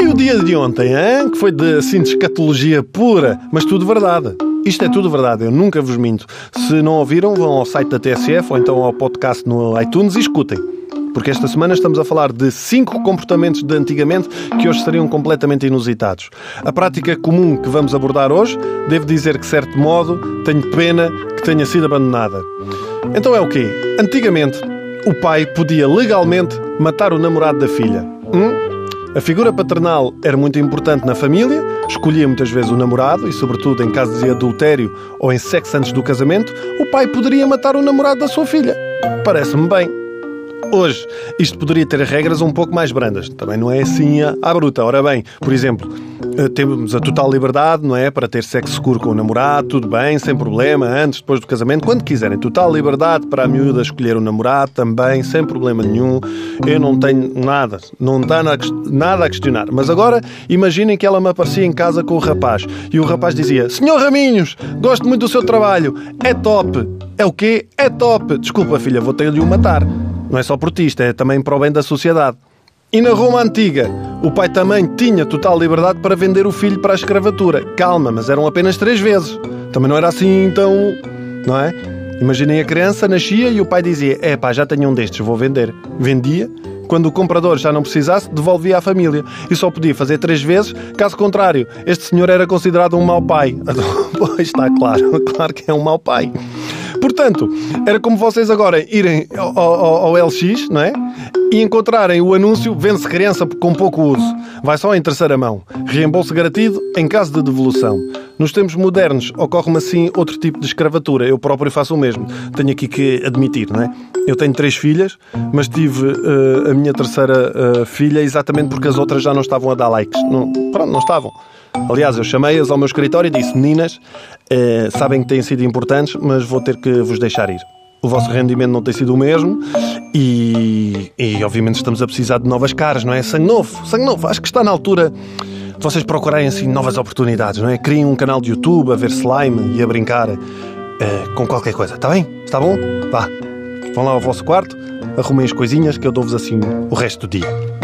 E o dia de ontem, hein? que foi de assim, de escatologia pura, mas tudo verdade. Isto é tudo verdade, eu nunca vos minto. Se não ouviram, vão ao site da TSF ou então ao podcast no iTunes e escutem. Porque esta semana estamos a falar de cinco comportamentos de antigamente que hoje seriam completamente inusitados. A prática comum que vamos abordar hoje, devo dizer que, de certo modo, tenho pena que tenha sido abandonada. Então é o quê? Antigamente, o pai podia legalmente matar o namorado da filha. Hum? A figura paternal era muito importante na família, escolhia muitas vezes o namorado e, sobretudo, em casos de adultério ou em sexo antes do casamento, o pai poderia matar o namorado da sua filha. Parece-me bem. Hoje, isto poderia ter regras um pouco mais brandas. Também não é assim à bruta. Ora bem, por exemplo, eh, temos a total liberdade, não é? Para ter sexo seguro com o namorado, tudo bem, sem problema, antes, depois do casamento, quando quiserem. Total liberdade para a miúda escolher o namorado também, sem problema nenhum. Eu não tenho nada, não dá nada a questionar. Mas agora, imaginem que ela me aparecia em casa com o rapaz e o rapaz dizia: Senhor Raminhos, gosto muito do seu trabalho, é top. É o quê? É top. Desculpa, filha, vou ter-lhe o matar. Não é só por é também para o bem da sociedade. E na Roma Antiga, o pai também tinha total liberdade para vender o filho para a escravatura. Calma, mas eram apenas três vezes. Também não era assim tão. Não é? Imaginem a criança, nascia e o pai dizia: É pá, já tenho um destes, vou vender. Vendia. Quando o comprador já não precisasse, devolvia à família. E só podia fazer três vezes, caso contrário, este senhor era considerado um mau pai. Pois está claro, claro que é um mau pai. Portanto, era como vocês agora irem ao, ao, ao LX, não é? E encontrarem o anúncio vende-se criança com pouco uso. Vai só em terceira mão. Reembolso garantido em caso de devolução. Nos tempos modernos ocorre-me assim outro tipo de escravatura. Eu próprio faço o mesmo. Tenho aqui que admitir, não é? Eu tenho três filhas, mas tive uh, a minha terceira uh, filha exatamente porque as outras já não estavam a dar likes. Não, pronto, não estavam. Aliás, eu chamei-as ao meu escritório e disse: Meninas, eh, sabem que têm sido importantes, mas vou ter que vos deixar ir. O vosso rendimento não tem sido o mesmo e, e, obviamente, estamos a precisar de novas caras, não é? Sangue novo, sangue novo. Acho que está na altura vocês procurarem assim novas oportunidades, não é? Criem um canal de YouTube a ver slime e a brincar eh, com qualquer coisa, está bem? Está bom? Vá. Vão lá ao vosso quarto, arrumem as coisinhas que eu dou-vos assim o resto do dia.